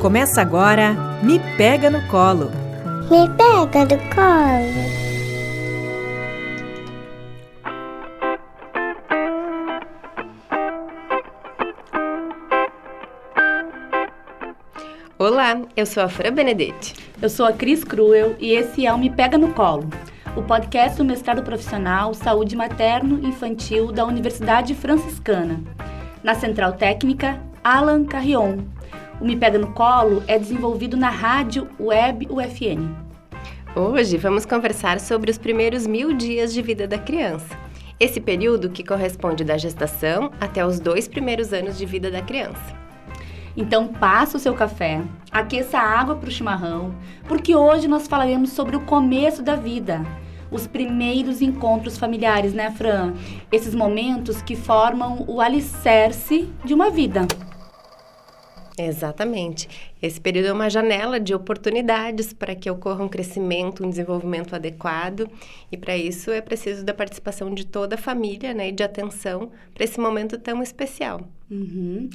Começa agora Me Pega no Colo. Me pega no colo. Olá, eu sou a Fran Benedetti. Eu sou a Cris Cruel e esse é o Me Pega no Colo, o podcast do mestrado profissional Saúde Materno Infantil da Universidade Franciscana. Na Central Técnica, Alan Carrion. O Me Pega no Colo é desenvolvido na rádio Web UFN. Hoje vamos conversar sobre os primeiros mil dias de vida da criança. Esse período que corresponde da gestação até os dois primeiros anos de vida da criança. Então passa o seu café, aqueça a água para o chimarrão, porque hoje nós falaremos sobre o começo da vida. Os primeiros encontros familiares, né, Fran? Esses momentos que formam o alicerce de uma vida. Exatamente. Esse período é uma janela de oportunidades para que ocorra um crescimento, um desenvolvimento adequado, e para isso é preciso da participação de toda a família, né, e de atenção para esse momento tão especial. Uhum.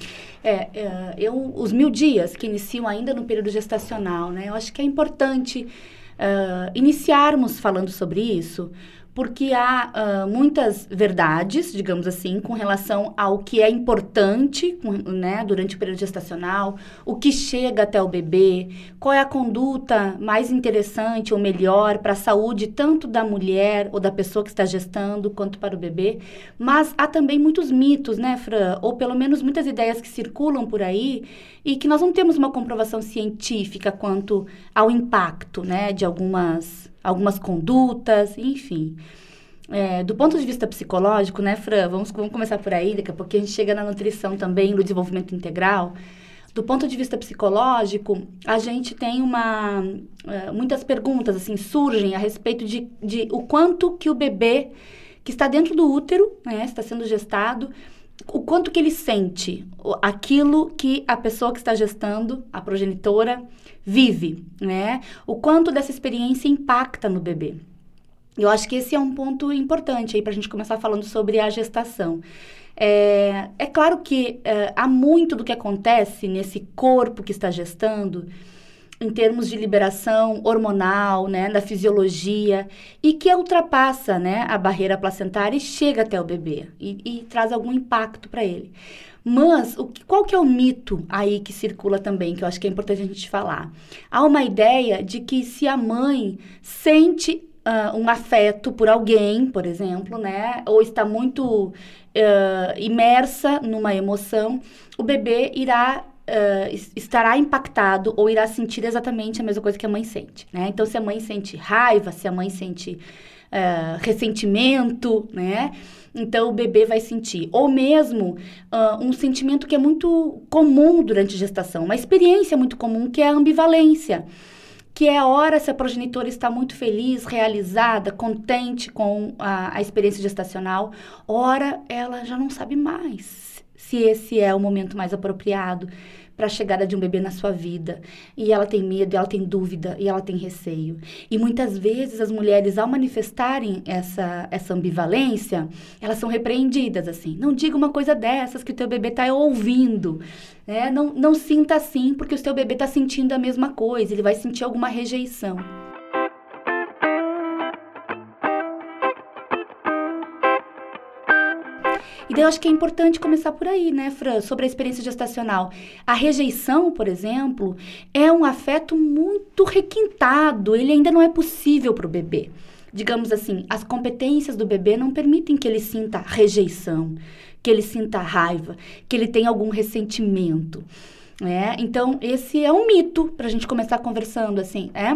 É, é, eu, os mil dias que iniciam ainda no período gestacional, né, eu acho que é importante uh, iniciarmos falando sobre isso, porque há uh, muitas verdades, digamos assim, com relação ao que é importante né, durante o período gestacional, o que chega até o bebê, qual é a conduta mais interessante ou melhor para a saúde tanto da mulher ou da pessoa que está gestando quanto para o bebê. Mas há também muitos mitos, né, Fran? Ou pelo menos muitas ideias que circulam por aí e que nós não temos uma comprovação científica quanto ao impacto né, de algumas algumas condutas, enfim. É, do ponto de vista psicológico, né, Fran? Vamos, vamos começar por aí, daqui a pouco a gente chega na nutrição também, no desenvolvimento integral. Do ponto de vista psicológico, a gente tem uma... Uh, muitas perguntas, assim, surgem a respeito de, de o quanto que o bebê que está dentro do útero, né, está sendo gestado, o quanto que ele sente aquilo que a pessoa que está gestando, a progenitora, vive, né? O quanto dessa experiência impacta no bebê. Eu acho que esse é um ponto importante aí para a gente começar falando sobre a gestação. É, é claro que é, há muito do que acontece nesse corpo que está gestando em termos de liberação hormonal, né, da fisiologia, e que ultrapassa, né, a barreira placentária e chega até o bebê e, e traz algum impacto para ele. Mas o que, qual que é o mito aí que circula também, que eu acho que é importante a gente falar? Há uma ideia de que se a mãe sente uh, um afeto por alguém, por exemplo, né, ou está muito uh, imersa numa emoção, o bebê irá Uh, estará impactado ou irá sentir exatamente a mesma coisa que a mãe sente, né? Então, se a mãe sente raiva, se a mãe sente ressentimento, né? Então, o bebê vai sentir. Ou mesmo uh, um sentimento que é muito comum durante a gestação, uma experiência muito comum, que é a ambivalência. Que é a hora se a progenitora está muito feliz, realizada, contente com a, a experiência gestacional, ora ela já não sabe mais se esse é o momento mais apropriado para a chegada de um bebê na sua vida. E ela tem medo, ela tem dúvida, e ela tem receio. E muitas vezes as mulheres, ao manifestarem essa, essa ambivalência, elas são repreendidas assim. Não diga uma coisa dessas que o teu bebê está ouvindo. Né? Não, não sinta assim, porque o teu bebê está sentindo a mesma coisa, ele vai sentir alguma rejeição. Eu acho que é importante começar por aí, né, Fran, sobre a experiência gestacional. A rejeição, por exemplo, é um afeto muito requintado, ele ainda não é possível para o bebê. Digamos assim, as competências do bebê não permitem que ele sinta rejeição, que ele sinta raiva, que ele tenha algum ressentimento. Né? Então, esse é um mito para a gente começar conversando assim, é?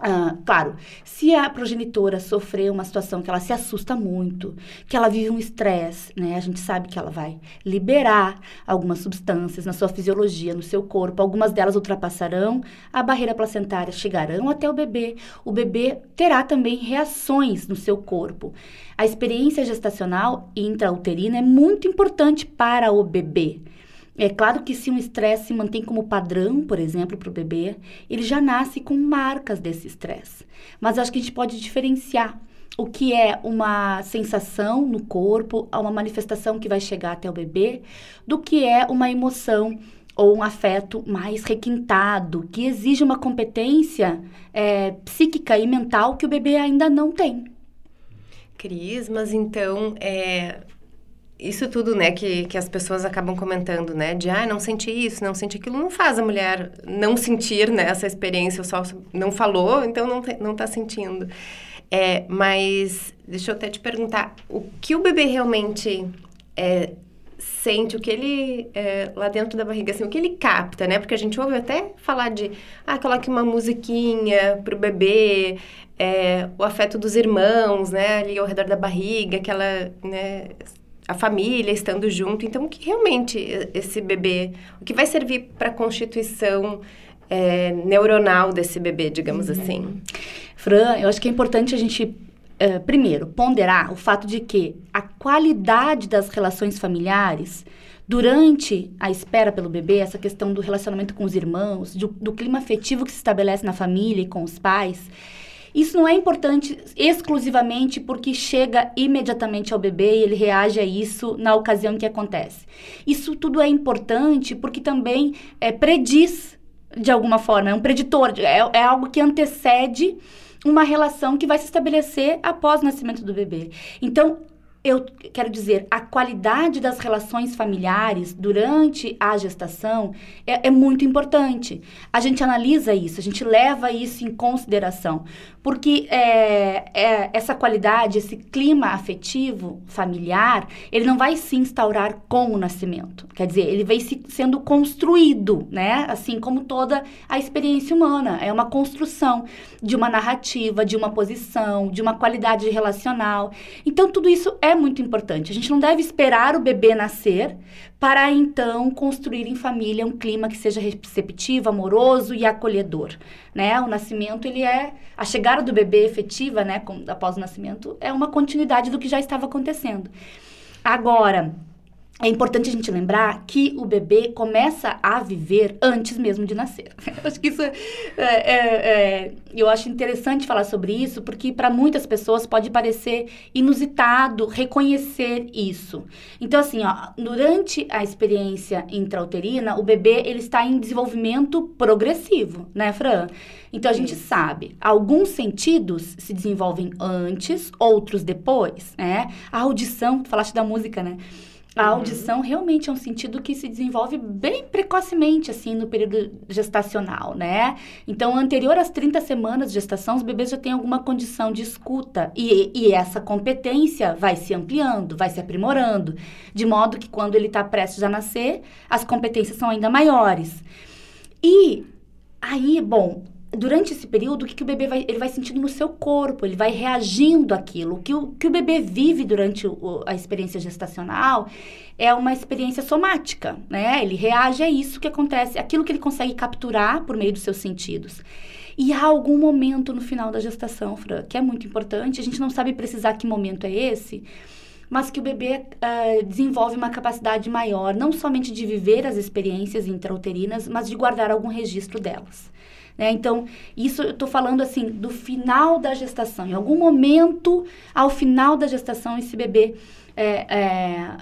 Ah, claro, se a progenitora sofrer uma situação que ela se assusta muito, que ela vive um estresse, né? A gente sabe que ela vai liberar algumas substâncias na sua fisiologia, no seu corpo. Algumas delas ultrapassarão a barreira placentária, chegarão até o bebê. O bebê terá também reações no seu corpo. A experiência gestacional intrauterina é muito importante para o bebê. É claro que se um estresse se mantém como padrão, por exemplo, para o bebê, ele já nasce com marcas desse estresse. Mas acho que a gente pode diferenciar o que é uma sensação no corpo, uma manifestação que vai chegar até o bebê, do que é uma emoção ou um afeto mais requintado, que exige uma competência é, psíquica e mental que o bebê ainda não tem. Cris, mas então, é, isso tudo, né, que, que as pessoas acabam comentando, né, de, ah, não senti isso, não senti aquilo, não faz a mulher não sentir, né, essa experiência, só não falou, então não, te, não tá sentindo. É, mas, deixa eu até te perguntar, o que o bebê realmente é, sente, o que ele, é, lá dentro da barriga, assim, o que ele capta, né? Porque a gente ouve até falar de, ah, coloque uma musiquinha pro bebê, é, o afeto dos irmãos, né, ali ao redor da barriga, aquela, né, a família estando junto. Então, o que realmente esse bebê, o que vai servir para a constituição é, neuronal desse bebê, digamos uhum. assim? Fran, eu acho que é importante a gente Uh, primeiro, ponderar o fato de que a qualidade das relações familiares durante a espera pelo bebê, essa questão do relacionamento com os irmãos, do, do clima afetivo que se estabelece na família e com os pais, isso não é importante exclusivamente porque chega imediatamente ao bebê e ele reage a isso na ocasião que acontece. Isso tudo é importante porque também é, prediz, de alguma forma, é um preditor, é, é algo que antecede uma relação que vai se estabelecer após o nascimento do bebê. Então, eu quero dizer, a qualidade das relações familiares durante a gestação é, é, muito importante. A gente analisa isso, a gente leva isso em consideração, porque é, é, essa qualidade, esse clima afetivo familiar, ele não vai se instaurar com o nascimento. Quer dizer, ele vai se, sendo construído, né? Assim como toda a experiência humana. É uma construção de uma narrativa, de uma posição, de uma qualidade relacional. Então, tudo isso é muito importante. A gente não deve esperar o bebê nascer para então construir em família um clima que seja receptivo, amoroso e acolhedor, né? O nascimento ele é a chegada do bebê efetiva, né, com, após o nascimento é uma continuidade do que já estava acontecendo. Agora, é importante a gente lembrar que o bebê começa a viver antes mesmo de nascer. Eu acho que isso é, é, é, eu acho interessante falar sobre isso, porque para muitas pessoas pode parecer inusitado reconhecer isso. Então, assim, ó, durante a experiência intrauterina, o bebê ele está em desenvolvimento progressivo, né, Fran? Então a gente sabe, alguns sentidos se desenvolvem antes, outros depois, né? A audição, tu falaste da música, né? A uhum. audição realmente é um sentido que se desenvolve bem precocemente, assim, no período gestacional, né? Então, anterior às 30 semanas de gestação, os bebês já têm alguma condição de escuta. E, e essa competência vai se ampliando, vai se aprimorando. De modo que quando ele está prestes a nascer, as competências são ainda maiores. E aí, bom, durante esse período, o que, que o bebê vai, ele vai sentindo no seu corpo, ele vai reagindo àquilo. O que o, que o bebê vive durante o, a experiência gestacional é uma experiência somática, né? Ele reage a isso que acontece, aquilo que ele consegue capturar por meio dos seus sentidos. E há algum momento no final da gestação, Fran, que é muito importante, a gente não sabe precisar que momento é esse, mas que o bebê uh, desenvolve uma capacidade maior, não somente de viver as experiências intrauterinas, mas de guardar algum registro delas. Né? Então, isso eu estou falando assim do final da gestação. Em algum momento, ao final da gestação, esse bebê é,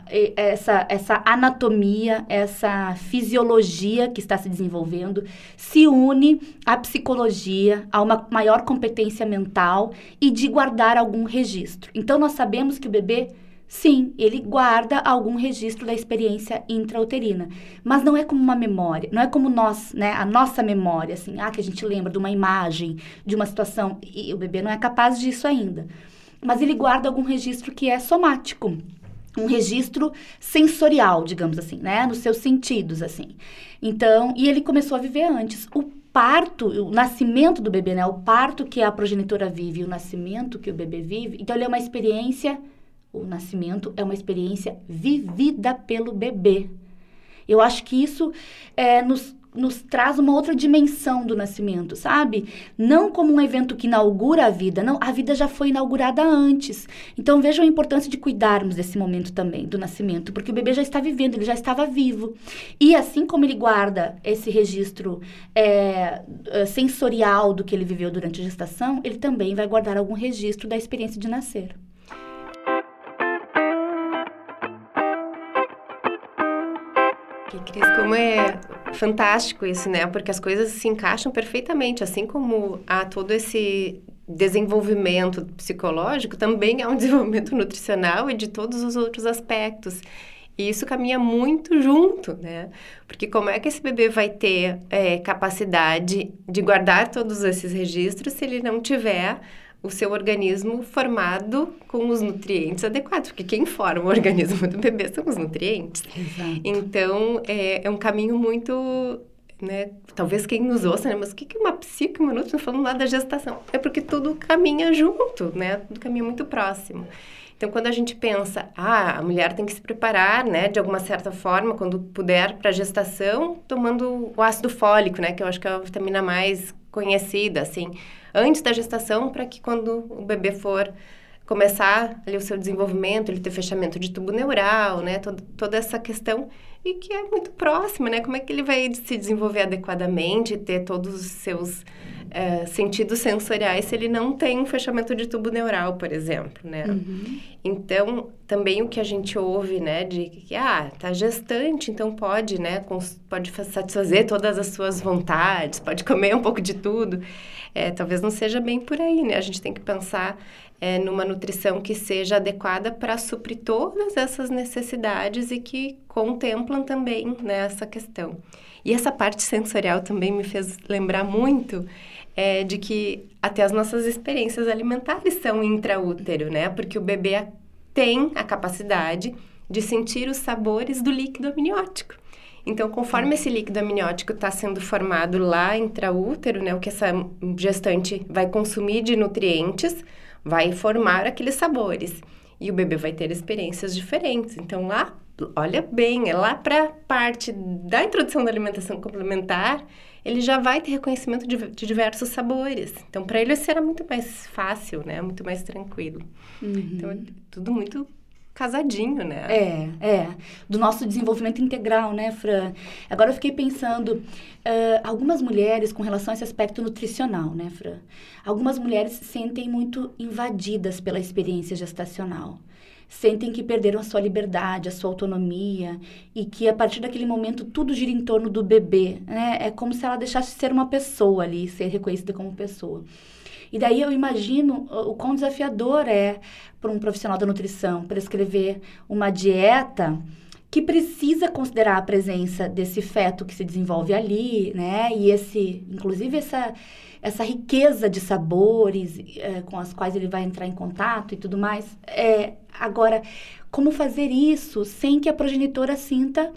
é, essa, essa anatomia, essa fisiologia que está se desenvolvendo, se une à psicologia, a uma maior competência mental e de guardar algum registro. Então, nós sabemos que o bebê Sim, ele guarda algum registro da experiência intrauterina, mas não é como uma memória, não é como nós, né, a nossa memória, assim, ah, que a gente lembra de uma imagem, de uma situação, e o bebê não é capaz disso ainda. Mas ele guarda algum registro que é somático, um registro sensorial, digamos assim, né, nos seus sentidos, assim. Então, e ele começou a viver antes. O parto, o nascimento do bebê, né, o parto que a progenitora vive, o nascimento que o bebê vive, então ele é uma experiência o nascimento é uma experiência vivida pelo bebê. Eu acho que isso é, nos, nos traz uma outra dimensão do nascimento, sabe? Não como um evento que inaugura a vida, não, a vida já foi inaugurada antes. Então vejam a importância de cuidarmos desse momento também, do nascimento, porque o bebê já está vivendo, ele já estava vivo. E assim como ele guarda esse registro é, é sensorial do que ele viveu durante a gestação, ele também vai guardar algum registro da experiência de nascer. E Cris, como é fantástico isso, né? Porque as coisas se encaixam perfeitamente, assim como há todo esse desenvolvimento psicológico, também há um desenvolvimento nutricional e de todos os outros aspectos. E isso caminha muito junto, né? Porque como é que esse bebê vai ter é, capacidade de guardar todos esses registros se ele não tiver o seu organismo formado com os nutrientes adequados? Porque quem forma o organismo do bebê são os nutrientes. Exato. Então, é, é um caminho muito né? Talvez quem nos ouça, né? Mas o que é uma psique, uma nutrição falando lá da gestação? É porque tudo caminha junto, né? Tudo caminha muito próximo. Então, quando a gente pensa, ah, a mulher tem que se preparar, né, de alguma certa forma, quando puder, para a gestação, tomando o ácido fólico, né, que eu acho que é a vitamina mais conhecida, assim, antes da gestação, para que quando o bebê for começar ali o seu desenvolvimento, ele ter fechamento de tubo neural, né, toda, toda essa questão e que é muito próxima, né? Como é que ele vai se desenvolver adequadamente, ter todos os seus é, sentidos sensoriais se ele não tem um fechamento de tubo neural, por exemplo, né? Uhum. Então, também o que a gente ouve, né, de que, ah, tá gestante, então pode, né, pode satisfazer todas as suas vontades, pode comer um pouco de tudo. É, talvez não seja bem por aí, né? A gente tem que pensar é, numa nutrição que seja adequada para suprir todas essas necessidades e que contemplam também né, essa questão. E essa parte sensorial também me fez lembrar muito é, de que até as nossas experiências alimentares são intraútero, né? Porque o bebê tem a capacidade de sentir os sabores do líquido amniótico. Então, conforme esse líquido amniótico está sendo formado lá intraútero, né, o que essa gestante vai consumir de nutrientes, vai formar aqueles sabores. E o bebê vai ter experiências diferentes. Então, lá, olha bem, é lá para a parte da introdução da alimentação complementar, ele já vai ter reconhecimento de, de diversos sabores. Então, para ele será muito mais fácil, né? Muito mais tranquilo. Uhum. Então, é tudo muito casadinho, né? É, é. Do nosso desenvolvimento integral, né, Fran? Agora eu fiquei pensando, uh, algumas mulheres, com relação a esse aspecto nutricional, né, Fran? Algumas mulheres se sentem muito invadidas pela experiência gestacional. Sentem que perderam a sua liberdade, a sua autonomia e que a partir daquele momento tudo gira em torno do bebê, né? É como se ela deixasse de ser uma pessoa ali, ser reconhecida como pessoa. E daí eu imagino o quão desafiador é para um profissional da nutrição prescrever uma dieta que precisa considerar a presença desse feto que se desenvolve ali, né? E esse, inclusive essa essa riqueza de sabores é, com as quais ele vai entrar em contato e tudo mais. É, agora, como fazer isso sem que a progenitora sinta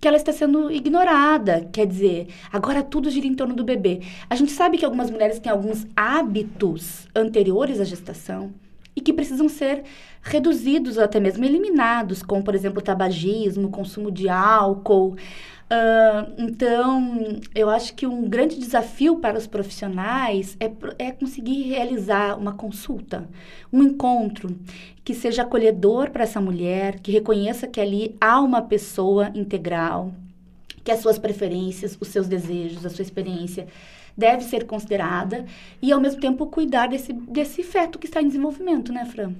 que ela está sendo ignorada. Quer dizer, agora tudo gira em torno do bebê. A gente sabe que algumas mulheres têm alguns hábitos anteriores à gestação e que precisam ser reduzidos ou até mesmo eliminados, como, por exemplo, tabagismo, consumo de álcool. Uh, então, eu acho que um grande desafio para os profissionais é, é conseguir realizar uma consulta, um encontro que seja acolhedor para essa mulher, que reconheça que ali há uma pessoa integral, que as suas preferências, os seus desejos, a sua experiência deve ser considerada e, ao mesmo tempo, cuidar desse, desse feto que está em desenvolvimento, né, Fran?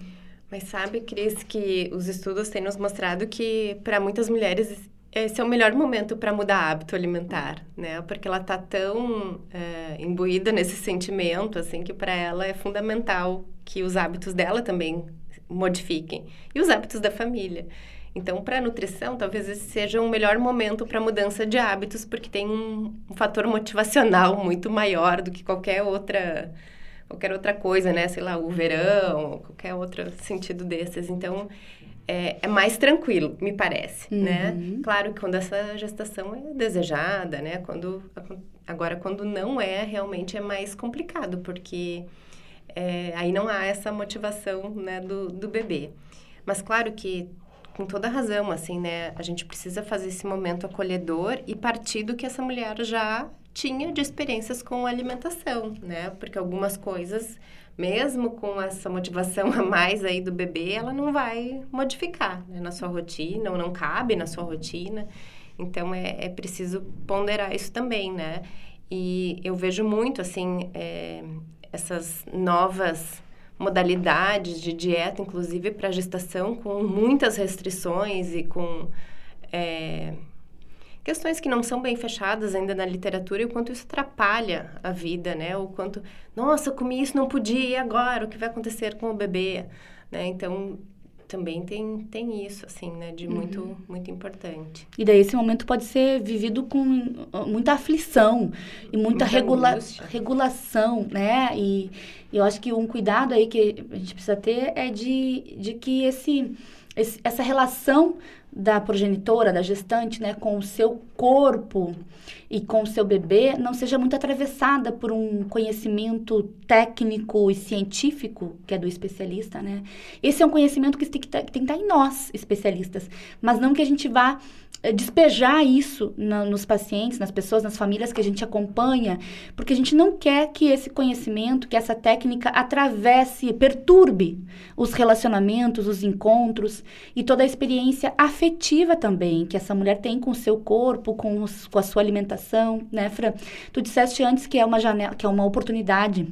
Mas sabe, Cris, que os estudos têm nos mostrado que para muitas mulheres esse é o melhor momento para mudar hábito alimentar, né? Porque ela tá tão é, imbuída nesse sentimento, assim, que para ela é fundamental que os hábitos dela também modifiquem e os hábitos da família. Então, para a nutrição, talvez esse seja um melhor momento para mudança de hábitos, porque tem um, um, fator motivacional muito maior do que qualquer outra qualquer outra coisa, né? Sei lá, o verão, qualquer outro sentido desses. Então, é, é, mais tranquilo, me parece, né? uhum. né? Claro que quando essa gestação é desejada, né? Quando, agora, quando não é, realmente é mais complicado, porque é, aí não há essa motivação né, do, do bebê. Mas claro que, com toda razão, assim, né? A gente precisa fazer esse momento acolhedor e partir do que essa mulher já tinha de experiências com alimentação, né? Porque algumas coisas mesmo com essa motivação a mais aí do bebê, ela não vai modificar né, na sua rotina, ou não cabe na sua rotina. Então, é, é preciso ponderar isso também, né? E eu vejo muito, assim, é, essas novas modalidades de dieta, inclusive para gestação, com muitas restrições e com... É, questões que não são bem fechadas ainda na literatura e o quanto isso atrapalha a vida, né? O quanto, nossa, comi isso, não podia, e agora? O que vai acontecer com o bebê? Né? Então, também tem, tem isso, assim, né? De muito, uhum. muito importante. E daí esse momento pode ser vivido com muita aflição e muita, muita regula regulação, né? E, e eu acho que um cuidado aí que a gente precisa ter é de, de que esse, esse essa relação da progenitora, da gestante, né, com o seu corpo e com o seu bebê, não seja muito atravessada por um conhecimento técnico e científico, que é do especialista, né? Esse é um conhecimento que tem que, tá, que, tem que estar em nós, especialistas, mas não que a gente vá despejar isso na, nos pacientes, nas pessoas, nas famílias que a gente acompanha, porque a gente não quer que esse conhecimento, que essa técnica atravesse, perturbe os relacionamentos, os encontros e toda a experiência afetiva também que essa mulher tem com o seu corpo, com, os, com a sua alimentação, né, Fran? Tu disseste antes que é uma janela, que é uma oportunidade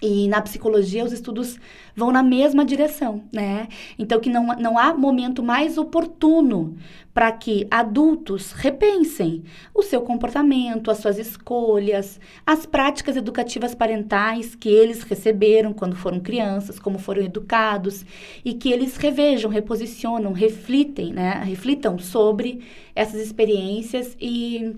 e na psicologia os estudos vão na mesma direção, né? Então que não, não há momento mais oportuno para que adultos repensem o seu comportamento, as suas escolhas, as práticas educativas parentais que eles receberam quando foram crianças, como foram educados, e que eles revejam, reposicionam, reflitem, né? Reflitam sobre essas experiências e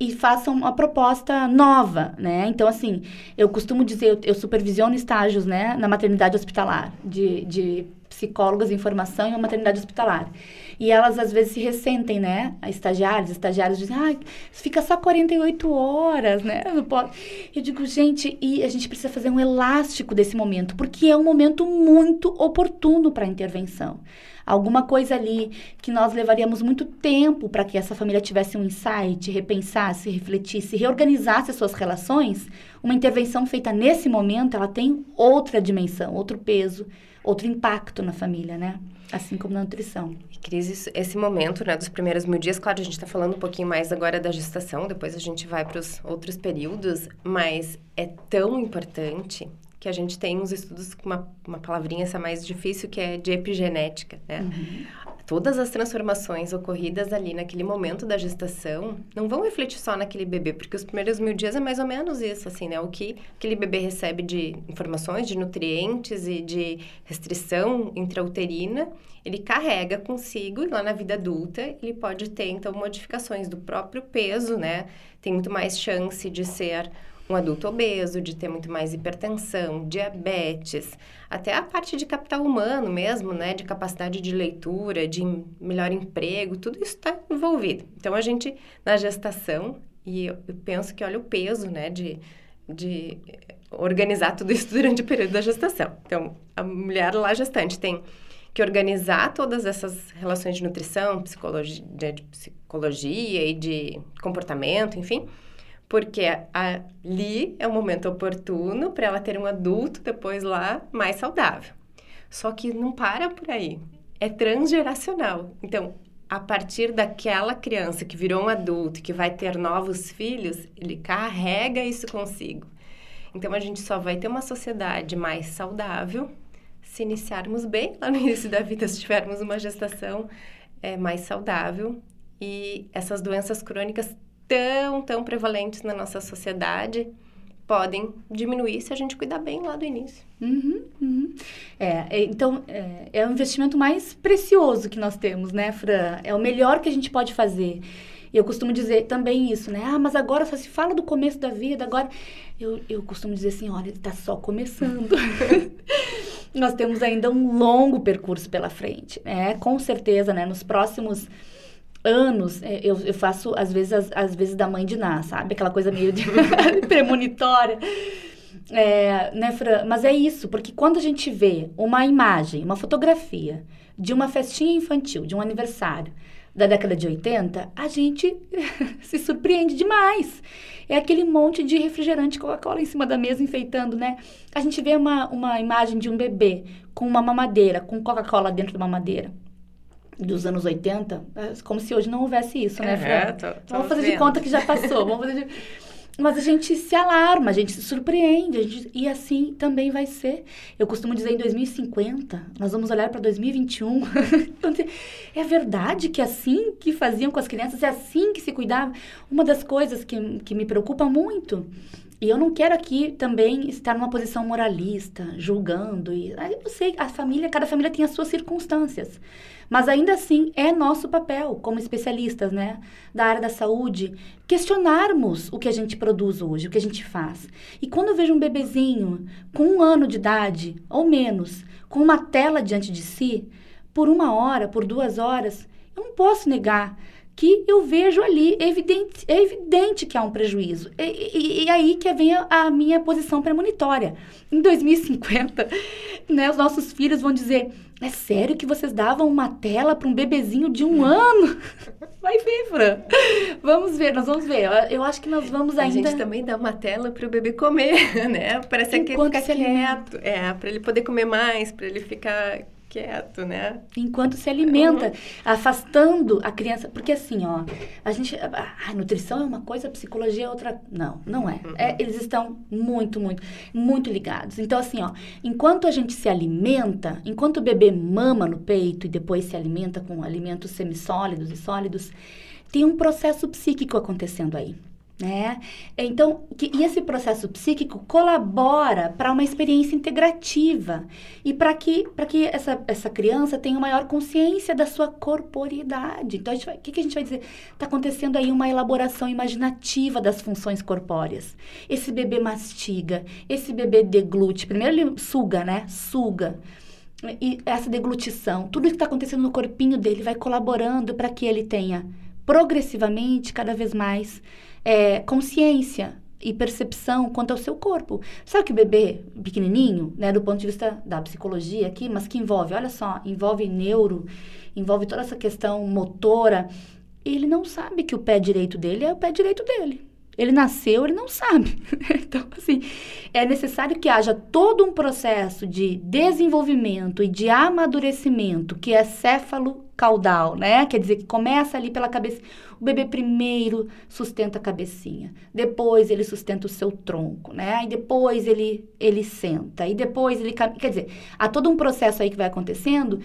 e façam uma proposta nova, né? Então, assim, eu costumo dizer, eu, eu supervisiono estágios, né, na maternidade hospitalar, de, de psicólogas em formação em uma maternidade hospitalar. E elas, às vezes, se ressentem, né? Estagiários, estagiários dizem, ah, fica só 48 horas, né? Eu, não posso. eu digo, gente, e a gente precisa fazer um elástico desse momento, porque é um momento muito oportuno para a intervenção alguma coisa ali que nós levaríamos muito tempo para que essa família tivesse um insight, repensasse, refletisse, reorganizasse as suas relações, uma intervenção feita nesse momento, ela tem outra dimensão, outro peso, outro impacto na família, né? Assim como na nutrição. Cris, esse momento, né, dos primeiros mil dias, claro, a gente está falando um pouquinho mais agora da gestação, depois a gente vai para os outros períodos, mas é tão importante que a gente tem uns estudos com uma, uma palavrinha essa mais difícil, que é de epigenética, né? Uhum. Todas as transformações ocorridas ali naquele momento da gestação não vão refletir só naquele bebê, porque os primeiros mil dias é mais ou menos isso, assim, né? O que aquele bebê recebe de informações, de nutrientes e de restrição intrauterina, ele carrega consigo e lá na vida adulta ele pode ter, então, modificações do próprio peso, né? Tem muito mais chance de ser um adulto obeso, de ter muito mais hipertensão, diabetes, até a parte de capital humano mesmo, né, de capacidade de leitura, de melhor emprego, tudo isso está envolvido. Então a gente na gestação e eu, penso que olha o peso, né, de de organizar tudo isso durante o período da gestação. Então a mulher lá gestante tem que organizar todas essas relações de nutrição, psicologia, de psicologia e de comportamento, enfim porque ali é o momento oportuno para ela ter um adulto depois lá mais saudável. Só que não para por aí. É transgeracional. Então, a partir daquela criança que virou um adulto, que vai ter novos filhos, ele carrega isso consigo. Então, a gente só vai ter uma sociedade mais saudável se iniciarmos bem lá no início da vida, se tivermos uma gestação é, mais saudável. E essas doenças crônicas tão, tão prevalentes na nossa sociedade podem diminuir se a gente cuidar bem lá do início. Uhum, uhum. É, é então, é, é o investimento mais precioso que nós temos, né, Fran? É o melhor que a gente pode fazer. E eu costumo dizer também isso, né? Ah, mas agora só se fala do começo da vida, agora... Eu, eu costumo dizer assim, olha, está só começando. nós temos ainda um longo percurso pela frente, né? Com certeza, né? Nos próximos anos, é, eu, eu faço, às vezes, as, às vezes da mãe de Ná, sabe? Aquela coisa meio de premonitória. É, né, Fran? Mas é isso, porque quando a gente vê uma imagem, uma fotografia de uma festinha infantil, de um aniversário da década de 80, a gente se surpreende demais. É aquele monte de refrigerante Coca-Cola em cima da mesa enfeitando, né? A gente vê uma, uma imagem de um bebê com uma mamadeira, com Coca-Cola dentro da mamadeira dos anos 80, é como se hoje não houvesse isso, né, Fran? É, tô, tô vamos fazer vendo. de conta que já passou. vamos fazer de... mas a gente se alarma, a gente se surpreende, gente, e assim também vai ser. Eu costumo dizer em 2050, nós vamos olhar para 2021. é verdade que é assim que faziam com as crianças, é assim que se cuidava. Uma das coisas que, que me preocupa muito e eu não quero aqui também estar numa posição moralista, julgando. E eu sei, a família, cada família tem as suas circunstâncias. Mas ainda assim é nosso papel, como especialistas, né, da área da saúde, questionarmos o que a gente produz hoje, o que a gente faz. E quando eu vejo um bebezinho com um ano de idade ou menos, com uma tela diante de si, por uma hora, por duas horas, eu não posso negar que eu vejo ali, evidente, é evidente que há um prejuízo. E, e, e aí que vem a, a minha posição premonitória. Em 2050, né, os nossos filhos vão dizer: é sério que vocês davam uma tela para um bebezinho de um ano? Vai ver, Fran. Vamos ver, nós vamos ver. Eu acho que nós vamos ainda. A gente também dá uma tela para o bebê comer, né? Parece que ele fica quieto. É, para ele poder comer mais, para ele ficar quieto, né? Enquanto se alimenta, uhum. afastando a criança. Porque assim, ó, a gente. A, nutrição é uma coisa, a psicologia é outra. Não, não é. Uhum. é. Eles estão muito, muito, muito ligados. Então, assim, ó, enquanto a gente se alimenta, enquanto o bebê mama no peito e depois se alimenta com alimentos semissólidos e sólidos, tem um processo psíquico acontecendo aí né? Então, que, e esse processo psíquico colabora para uma experiência integrativa e para que, que essa, essa criança tenha maior consciência da sua corporeidade. Então, o que, que a gente vai dizer? Está acontecendo aí uma elaboração imaginativa das funções corpóreas. Esse bebê mastiga, esse bebê deglute. Primeiro ele suga, né? Suga. E essa deglutição, tudo que está acontecendo no corpinho dele vai colaborando para que ele tenha progressivamente, cada vez mais, é, consciência e percepção quanto ao seu corpo. Sabe que o bebê pequenininho, né, do ponto de vista da psicologia aqui, mas que envolve, olha só, envolve neuro, envolve toda essa questão motora, ele não sabe que o pé direito dele é o pé direito dele. Ele nasceu, ele não sabe. então, assim, é necessário que haja todo um processo de desenvolvimento e de amadurecimento que é céfalo caudal, né? Quer dizer, que começa ali pela cabeça. O bebê primeiro sustenta a cabecinha, depois ele sustenta o seu tronco, né? E depois ele, ele senta, e depois ele... Quer dizer, há todo um processo aí que vai acontecendo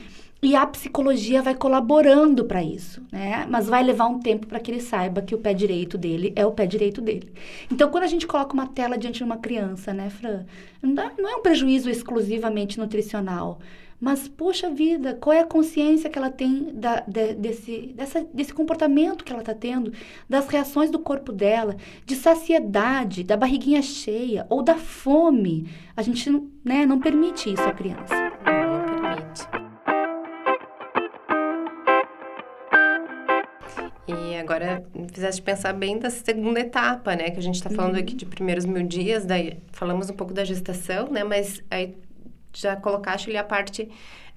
e a psicologia vai colaborando para isso, né? Mas vai levar um tempo para que ele saiba que o pé direito dele é o pé direito dele. Então, quando a gente coloca uma tela diante de uma criança, né, Fran? Não é um prejuízo exclusivamente nutricional. Mas, poxa vida, qual é a consciência que ela tem da, de, desse, dessa, desse comportamento que ela está tendo, das reações do corpo dela, de saciedade, da barriguinha cheia ou da fome? A gente né, não permite isso à criança. Agora fizeste pensar bem da segunda etapa, né? Que a gente está falando uhum. aqui de primeiros mil dias, daí falamos um pouco da gestação, né? Mas aí já colocaste ali a parte...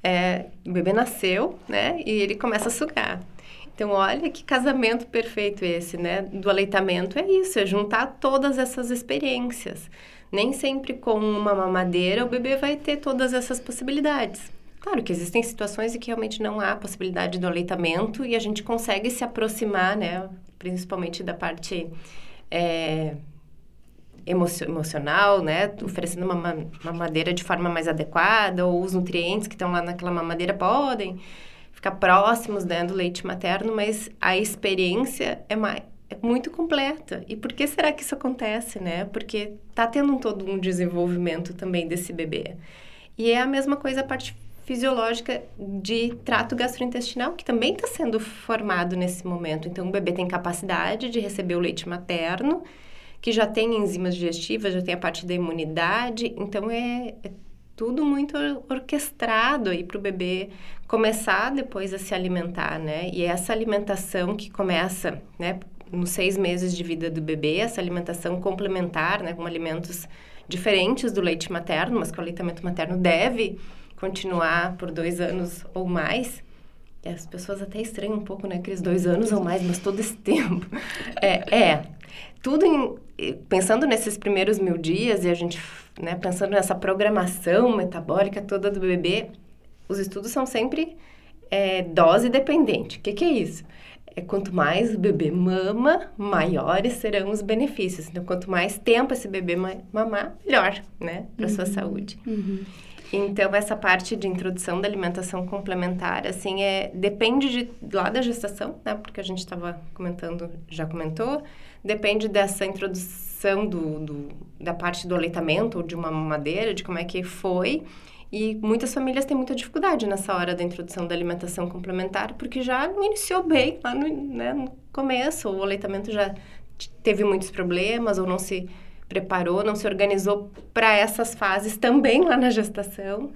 É, o bebê nasceu, né? E ele começa a sugar. Então, olha que casamento perfeito esse, né? Do aleitamento é isso, é juntar todas essas experiências. Nem sempre com uma mamadeira o bebê vai ter todas essas possibilidades. Claro que existem situações em que realmente não há possibilidade do aleitamento e a gente consegue se aproximar, né, principalmente da parte é, emocional, né, oferecendo uma mamadeira de forma mais adequada ou os nutrientes que estão lá naquela mamadeira podem ficar próximos né, do leite materno, mas a experiência é mais é muito completa. E por que será que isso acontece, né? Porque tá tendo um, todo um desenvolvimento também desse bebê. E é a mesma coisa a parte fisiológica de trato gastrointestinal, que também está sendo formado nesse momento. Então, o bebê tem capacidade de receber o leite materno, que já tem enzimas digestivas, já tem a parte da imunidade. Então, é, é tudo muito orquestrado aí para o bebê começar depois a se alimentar, né? E essa alimentação que começa, né, nos seis meses de vida do bebê, essa alimentação complementar, né, com alimentos diferentes do leite materno, mas que o aleitamento materno deve continuar por dois anos ou mais. E as pessoas até estranham um pouco, né? Aqueles dois anos ou mais, mas todo esse tempo. É, é tudo em, pensando nesses primeiros mil dias e a gente, né, pensando nessa programação metabólica toda do bebê, os estudos são sempre é, dose dependente. O que, que é isso? é quanto mais o bebê mama, maiores serão os benefícios. Então, quanto mais tempo esse bebê mamar, melhor, né, para uhum. sua saúde. Uhum. Então, essa parte de introdução da alimentação complementar, assim, é, depende de, lá da gestação, né? Porque a gente estava comentando, já comentou, depende dessa introdução do, do, da parte do aleitamento ou de uma mamadeira, de como é que foi. E muitas famílias têm muita dificuldade nessa hora da introdução da alimentação complementar, porque já não iniciou bem lá no, né, no começo, o aleitamento já teve muitos problemas ou não se preparou, não se organizou para essas fases também lá na gestação.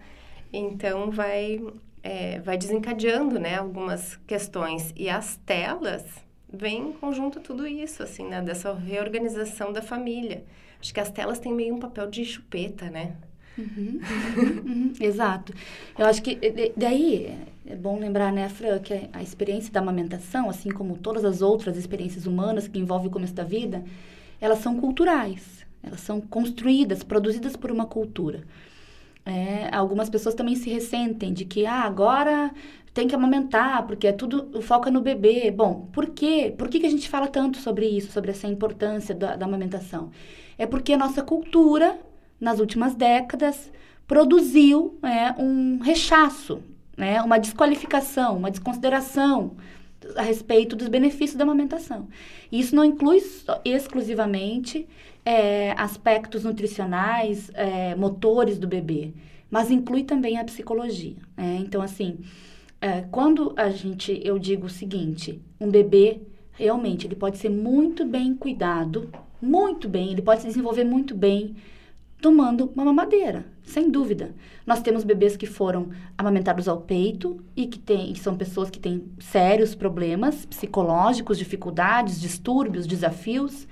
Então, vai, é, vai desencadeando, né, algumas questões. E as telas vêm em conjunto tudo isso, assim, né, dessa reorganização da família. Acho que as telas têm meio um papel de chupeta, né? Uhum, uhum, uhum, exato. Eu acho que daí é bom lembrar, né, Fran, que a experiência da amamentação, assim como todas as outras experiências humanas que envolvem o começo da vida, elas são culturais. Elas são construídas, produzidas por uma cultura. É, algumas pessoas também se ressentem de que ah, agora tem que amamentar, porque é tudo, o foco é no bebê. Bom, por quê? Por que, que a gente fala tanto sobre isso, sobre essa importância da, da amamentação? É porque a nossa cultura, nas últimas décadas, produziu é, um rechaço, né, uma desqualificação, uma desconsideração a respeito dos benefícios da amamentação. Isso não inclui exclusivamente é, aspectos nutricionais, é, motores do bebê, mas inclui também a psicologia. Né? Então, assim, é, quando a gente, eu digo o seguinte, um bebê realmente ele pode ser muito bem cuidado, muito bem, ele pode se desenvolver muito bem tomando uma mamadeira, sem dúvida. Nós temos bebês que foram amamentados ao peito e que, tem, que são pessoas que têm sérios problemas psicológicos, dificuldades, distúrbios, desafios.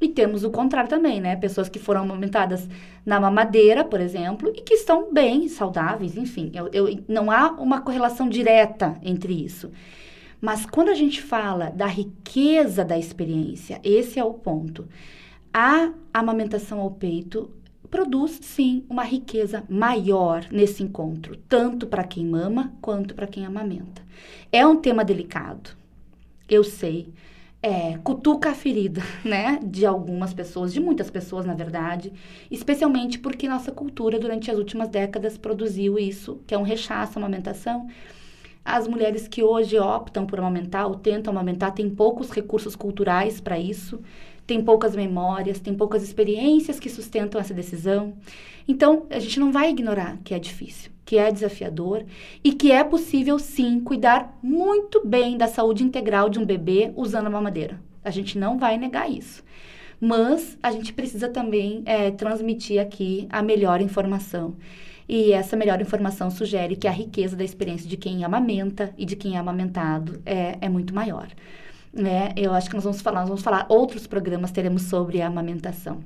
E temos o contrário também, né? Pessoas que foram amamentadas na mamadeira, por exemplo, e que estão bem, saudáveis, enfim. Eu, eu, não há uma correlação direta entre isso. Mas quando a gente fala da riqueza da experiência, esse é o ponto. A amamentação ao peito produz, sim, uma riqueza maior nesse encontro, tanto para quem mama quanto para quem amamenta. É um tema delicado, eu sei é, cutuca a ferida, né? De algumas pessoas, de muitas pessoas, na verdade. Especialmente porque nossa cultura, durante as últimas décadas, produziu isso, que é um rechaço à amamentação. As mulheres que hoje optam por amamentar ou tentam amamentar têm poucos recursos culturais para isso tem poucas memórias, tem poucas experiências que sustentam essa decisão. Então, a gente não vai ignorar que é difícil, que é desafiador e que é possível sim cuidar muito bem da saúde integral de um bebê usando a mamadeira. A gente não vai negar isso. Mas a gente precisa também é, transmitir aqui a melhor informação. E essa melhor informação sugere que a riqueza da experiência de quem amamenta e de quem é amamentado é, é muito maior né? Eu acho que nós vamos falar, nós vamos falar outros programas teremos sobre a amamentação.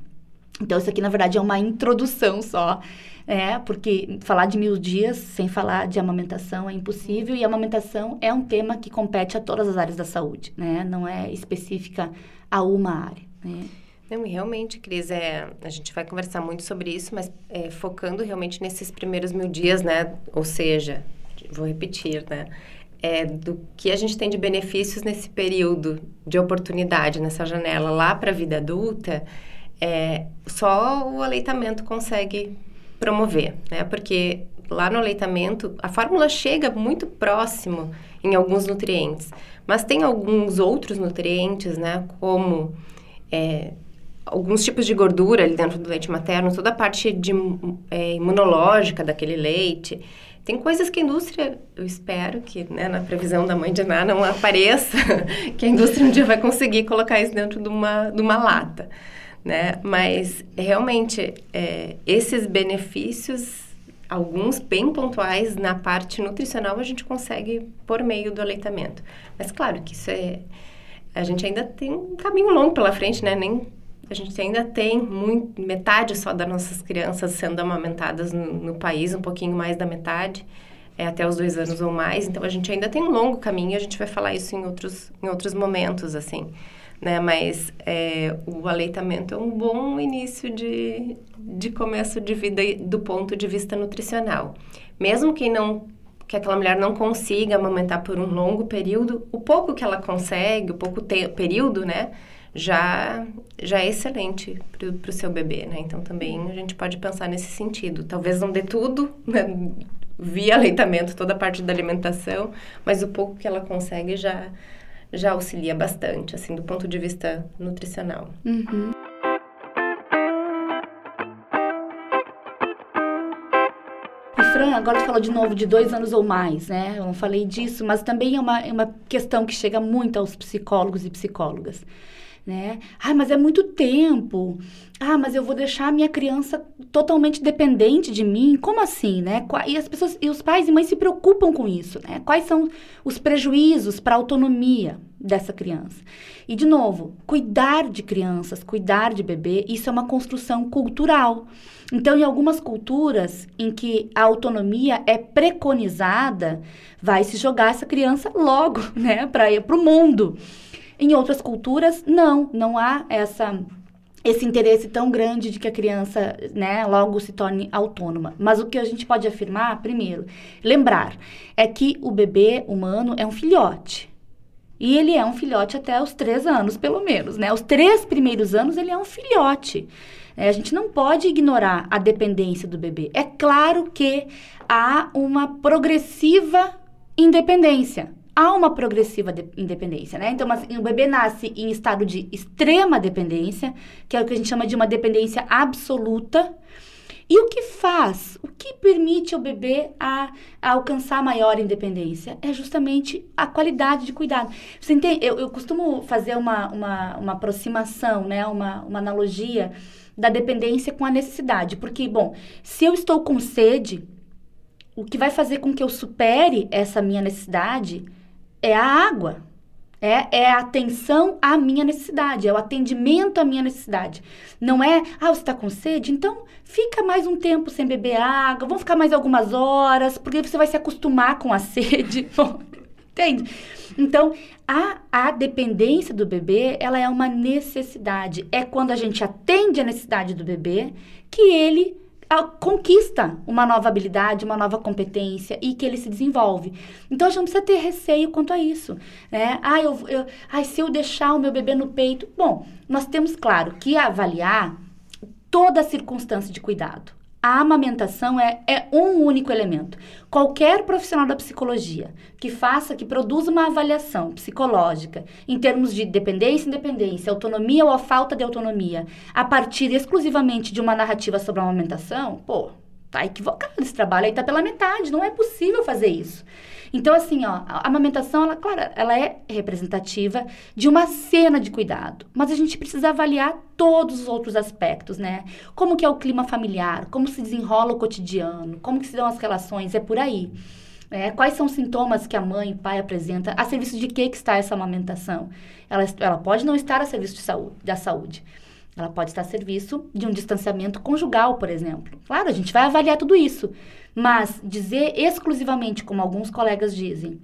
Então, isso aqui, na verdade, é uma introdução só, né? Porque falar de mil dias sem falar de amamentação é impossível, e a amamentação é um tema que compete a todas as áreas da saúde, né? Não é específica a uma área, né? Não, realmente, Cris, é, a gente vai conversar muito sobre isso, mas é, focando realmente nesses primeiros mil dias, né? Ou seja, vou repetir, né? é, do que a gente tem de benefícios nesse período de oportunidade, nessa janela lá para a vida adulta, é, só o aleitamento consegue promover, né? Porque lá no aleitamento a fórmula chega muito próximo em alguns nutrientes, mas tem alguns outros nutrientes, né? Como é, alguns tipos de gordura ali dentro do leite materno, toda a parte de, é, imunológica daquele leite. Tem coisas que a indústria, eu espero que né, na previsão da mãe de Ná não apareça, que a indústria um dia vai conseguir colocar isso dentro de uma, de uma lata. Né? Mas, realmente, é, esses benefícios, alguns bem pontuais na parte nutricional, a gente consegue por meio do aleitamento. Mas, claro que isso é... A gente ainda tem um caminho longo pela frente, né? Nem a gente ainda tem muito, metade só das nossas crianças sendo amamentadas no, no país, um pouquinho mais da metade, é, até os dois anos ou mais. Então, a gente ainda tem um longo caminho, a gente vai falar isso em outros, em outros momentos, assim. Né? Mas é, o aleitamento é um bom início de, de começo de vida do ponto de vista nutricional. Mesmo quem não que aquela mulher não consiga amamentar por um longo período, o pouco que ela consegue, o pouco período, né, já, já é excelente para o seu bebê, né? Então também a gente pode pensar nesse sentido. Talvez não dê tudo, né? via aleitamento, toda a parte da alimentação, mas o pouco que ela consegue já, já auxilia bastante, assim, do ponto de vista nutricional. Uhum. Fran, agora falou de novo de dois anos ou mais, né? Eu não falei disso, mas também é uma, é uma questão que chega muito aos psicólogos e psicólogas né? Ah, mas é muito tempo. Ah, mas eu vou deixar a minha criança totalmente dependente de mim. Como assim, né? E as pessoas e os pais e mães se preocupam com isso, né? Quais são os prejuízos para a autonomia dessa criança? E de novo, cuidar de crianças, cuidar de bebê, isso é uma construção cultural. Então, em algumas culturas em que a autonomia é preconizada, vai se jogar essa criança logo, né, para ir para o mundo. Em outras culturas, não, não há essa esse interesse tão grande de que a criança, né, logo se torne autônoma. Mas o que a gente pode afirmar, primeiro, lembrar, é que o bebê humano é um filhote. E ele é um filhote até os três anos, pelo menos, né? Os três primeiros anos ele é um filhote. É, a gente não pode ignorar a dependência do bebê. É claro que há uma progressiva independência há uma progressiva de independência, né? Então, o bebê nasce em estado de extrema dependência, que é o que a gente chama de uma dependência absoluta. E o que faz, o que permite ao bebê a, a alcançar maior independência? É justamente a qualidade de cuidado. Você entende? Eu, eu costumo fazer uma, uma, uma aproximação, né? uma, uma analogia da dependência com a necessidade. Porque, bom, se eu estou com sede, o que vai fazer com que eu supere essa minha necessidade é a água. É, é a atenção à minha necessidade, é o atendimento à minha necessidade. Não é, ah, você está com sede? Então fica mais um tempo sem beber água, vão ficar mais algumas horas, porque você vai se acostumar com a sede. Entende? Então, a, a dependência do bebê, ela é uma necessidade. É quando a gente atende a necessidade do bebê que ele conquista uma nova habilidade, uma nova competência e que ele se desenvolve. Então a gente não precisa ter receio quanto a isso. Né? Ah, eu, eu, ah, se eu deixar o meu bebê no peito. Bom, nós temos, claro, que avaliar toda a circunstância de cuidado a amamentação é, é um único elemento. Qualquer profissional da psicologia que faça, que produza uma avaliação psicológica em termos de dependência, independência, autonomia ou a falta de autonomia, a partir exclusivamente de uma narrativa sobre a amamentação, pô, tá equivocado esse trabalho aí tá pela metade, não é possível fazer isso. Então, assim, ó, a amamentação, ela, claro, ela é representativa de uma cena de cuidado, mas a gente precisa avaliar todos os outros aspectos, né? Como que é o clima familiar, como se desenrola o cotidiano, como que se dão as relações, é por aí. É, quais são os sintomas que a mãe e o pai apresentam? A serviço de que, que está essa amamentação? Ela, ela pode não estar a serviço de saúde, da saúde. Ela pode estar a serviço de um distanciamento conjugal, por exemplo. Claro, a gente vai avaliar tudo isso. Mas dizer exclusivamente, como alguns colegas dizem,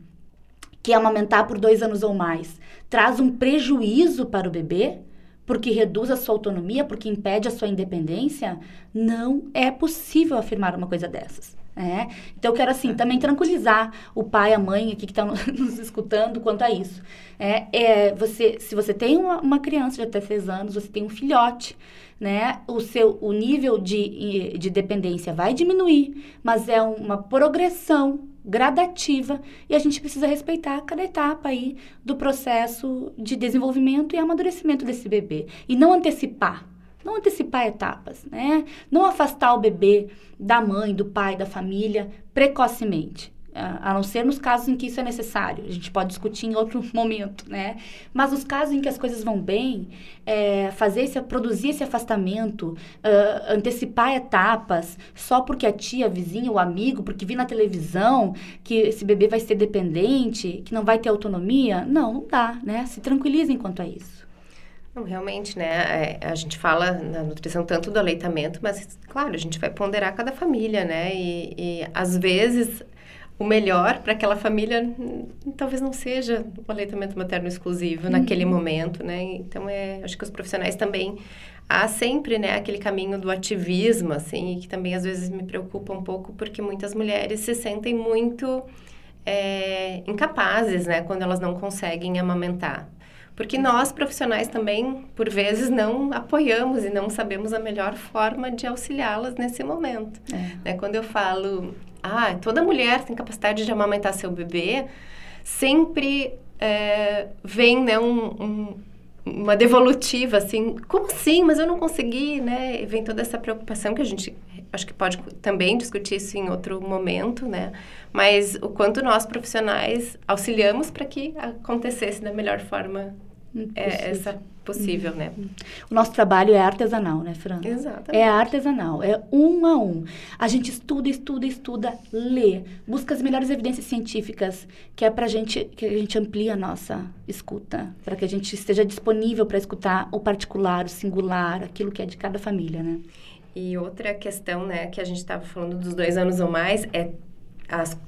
que amamentar por dois anos ou mais traz um prejuízo para o bebê, porque reduz a sua autonomia, porque impede a sua independência, não é possível afirmar uma coisa dessas. É. Então, eu quero, assim, também tranquilizar o pai, a mãe aqui que estão nos escutando quanto a isso. É, é, você, se você tem uma, uma criança de até seis anos, você tem um filhote, né? O seu o nível de, de dependência vai diminuir, mas é uma progressão gradativa e a gente precisa respeitar cada etapa aí do processo de desenvolvimento e amadurecimento desse bebê e não antecipar não antecipar etapas, né? Não afastar o bebê da mãe, do pai, da família precocemente. A não ser nos casos em que isso é necessário. A gente pode discutir em outro momento, né? Mas os casos em que as coisas vão bem, é, fazer esse, produzir esse afastamento, uh, antecipar etapas, só porque a tia, a vizinha, o amigo, porque vi na televisão que esse bebê vai ser dependente, que não vai ter autonomia, não, não dá, né? Se tranquilizem quanto a isso. Não, realmente, né? É, a gente fala na nutrição tanto do aleitamento, mas, claro, a gente vai ponderar cada família, né? E, e às vezes o melhor para aquela família hum, talvez não seja o aleitamento materno exclusivo uhum. naquele momento, né? Então, é, acho que os profissionais também há sempre, né, aquele caminho do ativismo, assim, que também às vezes me preocupa um pouco porque muitas mulheres se sentem muito é, incapazes, né, quando elas não conseguem amamentar. Porque nós, profissionais, também, por vezes, não apoiamos e não sabemos a melhor forma de auxiliá-las nesse momento. É. Né? Quando eu falo, ah, toda mulher tem capacidade de amamentar seu bebê, sempre é, vem né, um, um, uma devolutiva, assim, como assim? Mas eu não consegui, né? E vem toda essa preocupação que a gente, acho que pode também discutir isso em outro momento, né? Mas o quanto nós, profissionais, auxiliamos para que acontecesse da melhor forma é, essa possível, né? O nosso trabalho é artesanal, né, Fran? Exatamente. É artesanal, é um a um. A gente estuda, estuda, estuda, lê, busca as melhores evidências científicas, que é para gente que a gente amplie a nossa escuta, para que a gente esteja disponível para escutar o particular, o singular, aquilo que é de cada família, né? E outra questão, né, que a gente estava falando dos dois anos ou mais é as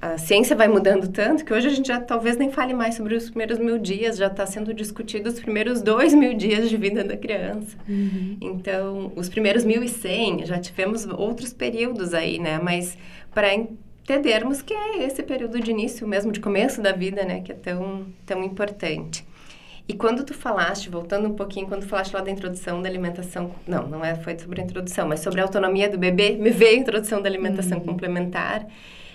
a ciência vai mudando tanto que hoje a gente já talvez nem fale mais sobre os primeiros mil dias, já está sendo discutido os primeiros dois mil dias de vida da criança. Uhum. Então, os primeiros mil e cem, já tivemos outros períodos aí, né? Mas para entendermos que é esse período de início mesmo, de começo da vida, né? Que é tão, tão importante. E quando tu falaste, voltando um pouquinho, quando tu falaste lá da introdução da alimentação, não, não é, foi sobre a introdução, mas sobre a autonomia do bebê, me veio a introdução da alimentação uhum. complementar.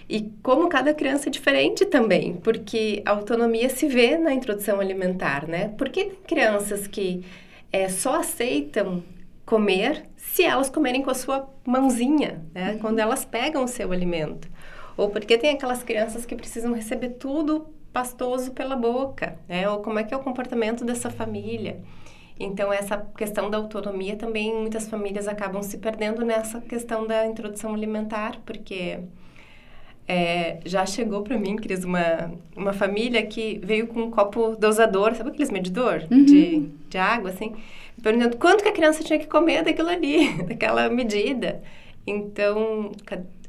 E como cada criança é diferente também, porque a autonomia se vê na introdução alimentar, né? Porque tem crianças que é, só aceitam comer se elas comerem com a sua mãozinha, né? Uhum. Quando elas pegam o seu alimento. Ou porque tem aquelas crianças que precisam receber tudo pastoso pela boca, né? Ou como é que é o comportamento dessa família. Então, essa questão da autonomia também, muitas famílias acabam se perdendo nessa questão da introdução alimentar, porque é, já chegou para mim, Cris, uma, uma família que veio com um copo dosador, sabe aqueles medidor uhum. de, de água, assim? Perguntando quanto que a criança tinha que comer daquilo ali, daquela medida. Então,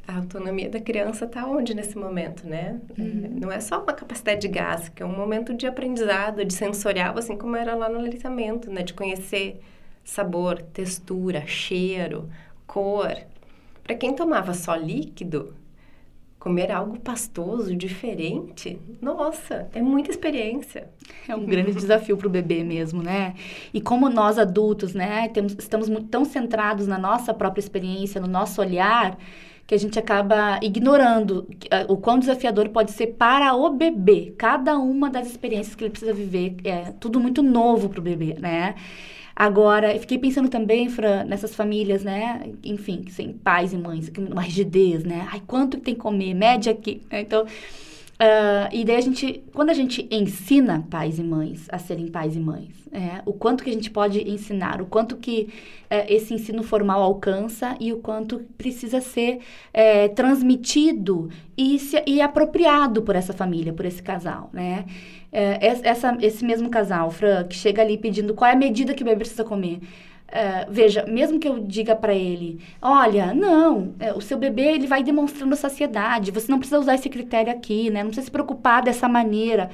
a autonomia da criança está onde nesse momento, né? Uhum. Não é só uma capacidade de gasto, que é um momento de aprendizado, de sensorial, assim como era lá no aleitamento, né? De conhecer sabor, textura, cheiro, cor. Para quem tomava só líquido, comer algo pastoso, diferente, nossa, é muita experiência. É um grande desafio para o bebê mesmo, né? E como nós adultos, né, temos, estamos muito, tão centrados na nossa própria experiência, no nosso olhar, que a gente acaba ignorando o quão desafiador pode ser para o bebê. Cada uma das experiências que ele precisa viver é tudo muito novo para o bebê, né? Agora, eu fiquei pensando também, Fran, nessas famílias, né? Enfim, sem pais e mães, uma rigidez, né? Ai, quanto tem que comer? Média aqui. Então, Uh, e daí a gente, quando a gente ensina pais e mães a serem pais e mães, é, o quanto que a gente pode ensinar, o quanto que é, esse ensino formal alcança e o quanto precisa ser é, transmitido e, se, e apropriado por essa família, por esse casal, né? É, essa, esse mesmo casal, Fran, que chega ali pedindo qual é a medida que o bebê precisa comer. Uh, veja, mesmo que eu diga para ele, olha, não, é, o seu bebê ele vai demonstrando saciedade, você não precisa usar esse critério aqui, né? Não precisa se preocupar dessa maneira.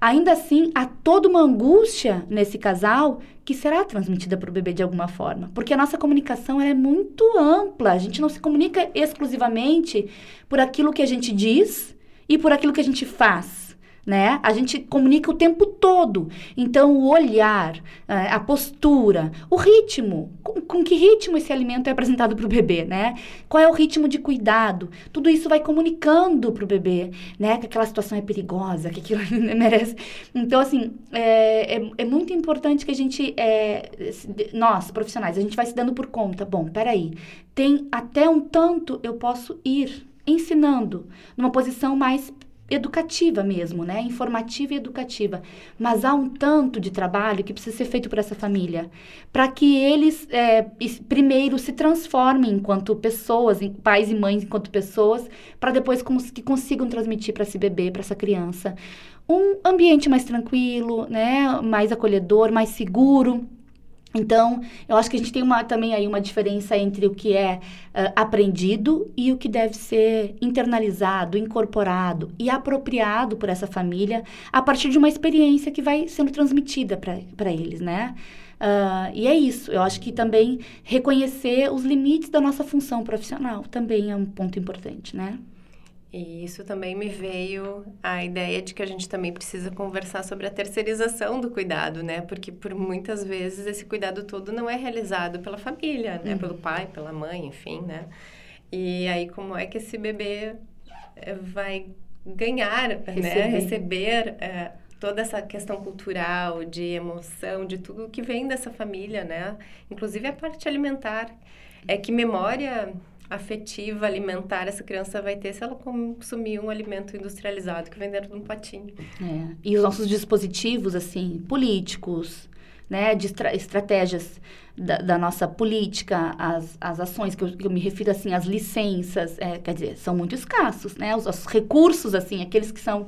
Ainda assim, há toda uma angústia nesse casal que será transmitida para o bebê de alguma forma, porque a nossa comunicação é muito ampla. A gente não se comunica exclusivamente por aquilo que a gente diz e por aquilo que a gente faz né? A gente comunica o tempo todo. Então, o olhar, eh, a postura, o ritmo, com, com que ritmo esse alimento é apresentado para o bebê, né? Qual é o ritmo de cuidado? Tudo isso vai comunicando para o bebê, né? Que aquela situação é perigosa, que aquilo merece. Então, assim, é, é, é, muito importante que a gente, é, nós, profissionais, a gente vai se dando por conta. Bom, peraí, tem até um tanto eu posso ir ensinando numa posição mais educativa mesmo, né? Informativa e educativa. Mas há um tanto de trabalho que precisa ser feito por essa família, para que eles é, primeiro se transformem enquanto pessoas, pais e mães enquanto pessoas, para depois cons que consigam transmitir para esse bebê, para essa criança, um ambiente mais tranquilo, né? Mais acolhedor, mais seguro Então, eu acho que a gente tem uma, também aí uma diferença entre o que é uh, aprendido e o que deve ser internalizado, incorporado e apropriado por essa família a partir de uma experiência que vai sendo transmitida para eles, né? Uh, e é isso. Eu acho que também reconhecer os limites da nossa função profissional também é um ponto importante, né? E isso também me veio a ideia de que a gente também precisa conversar sobre a terceirização do cuidado, né? Porque por muitas vezes esse cuidado todo não é realizado pela família, né? Uhum. Pelo pai, pela mãe, enfim, né? E aí como é que esse bebê eh, vai ganhar, né? Receber. né? Receber é, toda essa questão cultural, de emoção, de tudo que vem dessa família, né? Inclusive a parte alimentar. É que memória afetiva, alimentar essa criança vai ter se ela consumir um alimento industrializado que vem dentro de um potinho. É. E os nossos dispositivos, assim, políticos, né, de estra estratégias da, da, nossa política, as, as ações, que eu, que eu me refiro, assim, as licenças, é, quer dizer, são muito escassos, né, os, os recursos, assim, aqueles que são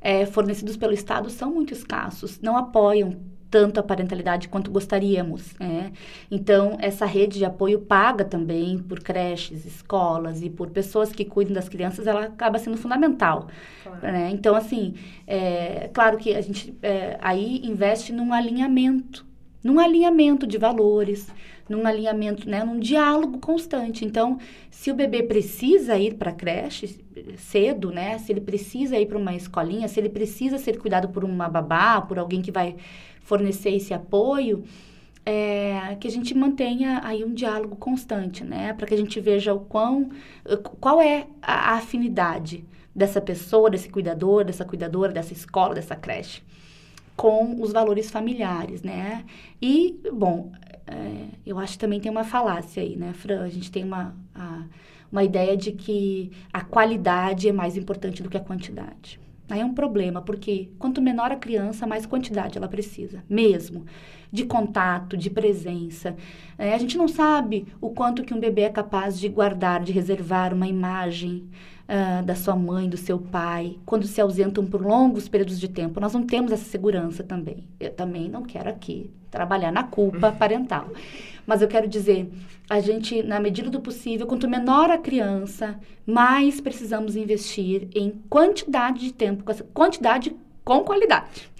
é, fornecidos pelo Estado são muito escassos, não apoiam tanto a parentalidade quanto gostaríamos. Né? Então, essa rede de apoio paga também por creches, escolas e por pessoas que cuidam das crianças, ela acaba sendo fundamental. Claro. Né? Então, assim, é claro que a gente é, aí investe num alinhamento, num alinhamento de valores, num alinhamento, né, num diálogo constante. Então, se o bebê precisa ir para a creche cedo, né, se ele precisa ir para uma escolinha, se ele precisa ser cuidado por uma babá, por alguém que vai fornecer esse apoio, é, que a gente mantenha aí um diálogo constante, né? Para que a gente veja o quão, qual é a, afinidade dessa pessoa, desse cuidador, dessa cuidadora, dessa escola, dessa creche, com os valores familiares, né? E, bom, é, eu acho que também tem uma falácia aí, né, Fran? A gente tem uma, a, uma ideia de que a qualidade é mais importante do que a quantidade. Aí é um problema, porque quanto menor a criança, mais quantidade ela precisa, mesmo, de contato, de presença. É, a gente não sabe o quanto que um bebê é capaz de guardar, de reservar uma imagem uh, da sua mãe, do seu pai, quando se ausentam por longos períodos de tempo. Nós não temos essa segurança também. Eu também não quero aqui trabalhar na culpa parental. Mas eu quero dizer, a gente, na medida do possível, quanto menor a criança, mais precisamos investir em quantidade de tempo, quantidade com qualidade.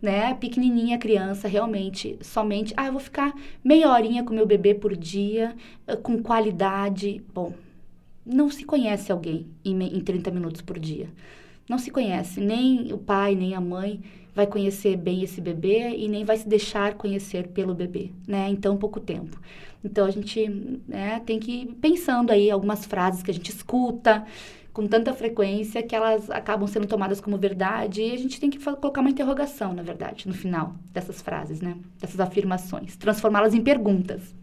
Né? Pequenininha a criança, realmente, somente, ah, eu vou ficar meia horinha com meu bebê por dia, eh, com qualidade. Bom, não se conhece alguém em, em 30 minutos por dia. Não se conhece, nem o pai, nem a mãe vai conhecer bem esse bebê e nem vai se deixar conhecer pelo bebê, né? Em tão pouco tempo. Então a gente né, tem que ir pensando aí algumas frases que a gente escuta com tanta frequência que elas acabam sendo tomadas como verdade e a gente tem que colocar uma interrogação, na verdade, no final dessas frases, né? Dessas afirmações, transformá-las em perguntas.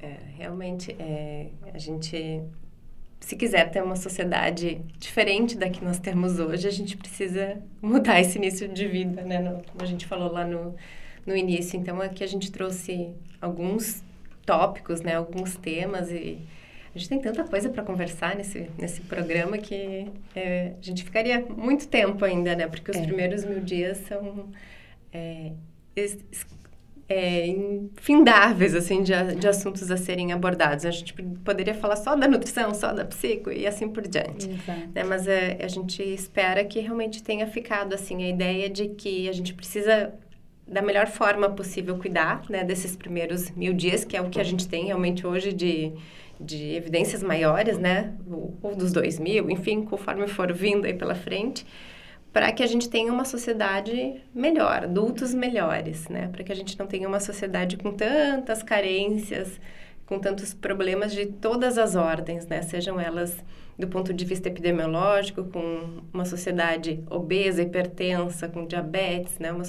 É, realmente, é, a gente se quiser ter uma sociedade diferente da que nós temos hoje, a gente precisa mudar esse início de vida, né? Como a gente falou lá no, no início. Então, aqui a gente trouxe alguns tópicos, né? Alguns temas e a gente tem tanta coisa para conversar nesse, nesse programa que é, a gente ficaria muito tempo ainda, né? Porque os é. primeiros mil dias são é, é, infindáveis, assim, de, de assuntos a serem abordados. A gente poderia falar só da nutrição, só da psico e assim por diante. Né? Mas é, a gente espera que realmente tenha ficado, assim, a ideia de que a gente precisa da melhor forma possível cuidar, né, desses primeiros mil dias, que é o que a gente tem realmente hoje de, de evidências maiores, né, ou, ou dos dois mil, enfim, conforme for vindo aí pela frente para que a gente tenha uma sociedade melhor, adultos melhores, né? Para que a gente não tenha uma sociedade com tantas carências, com tantos problemas de todas as ordens, né? Sejam elas do ponto de vista epidemiológico, com uma sociedade obesa, hipertensa, com diabetes, né? Uma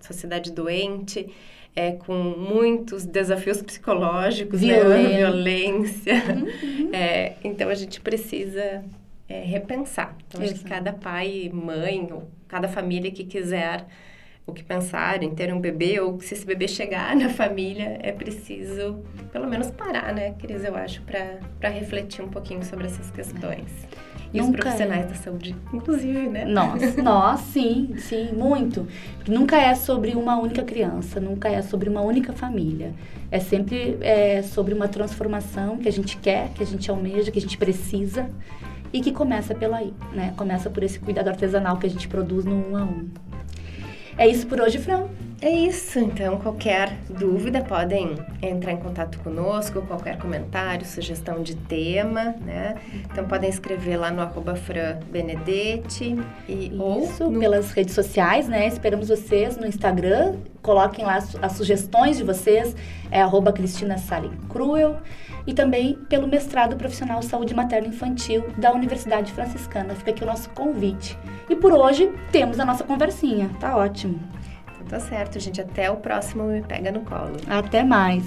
sociedade doente, é, com muitos desafios psicológicos, Violência. né? Violência. Uhum. É, então, a gente precisa é, repensar. Então, acho que cada pai, mãe, ou cada família que quiser o que pensar em ter um bebê, ou se esse bebê chegar na família, é preciso pelo menos parar, né, Cris, eu acho, para refletir um pouquinho sobre essas questões. E os Nunca profissionais é. da saúde, inclusive, né? Nós, nós, sim, sim, muito. Porque nunca é sobre uma única criança, nunca é sobre uma única família. É sempre é, sobre uma transformação que a gente quer, que a gente almeja, que a gente precisa e que começa pela aí, né? Começa por esse cuidado artesanal que a gente produz no um a um. É isso por hoje, Fran. É isso, então qualquer dúvida podem entrar em contato conosco, qualquer comentário, sugestão de tema, né? Então podem escrever lá no arroba Fran Benedetti e ou Isso, no- pelas redes sociais, né? Esperamos vocês no Instagram. Coloquem lá as, as sugestões de vocês. É arroba Cristina Salem Cruel. E também pelo mestrado profissional Saúde Materna Infantil da Universidade Franciscana. Fica aqui o nosso convite. E por hoje temos a nossa conversinha. Tá ótimo. Tá certo, gente. Até o próximo Me Pega no Colo. Até mais.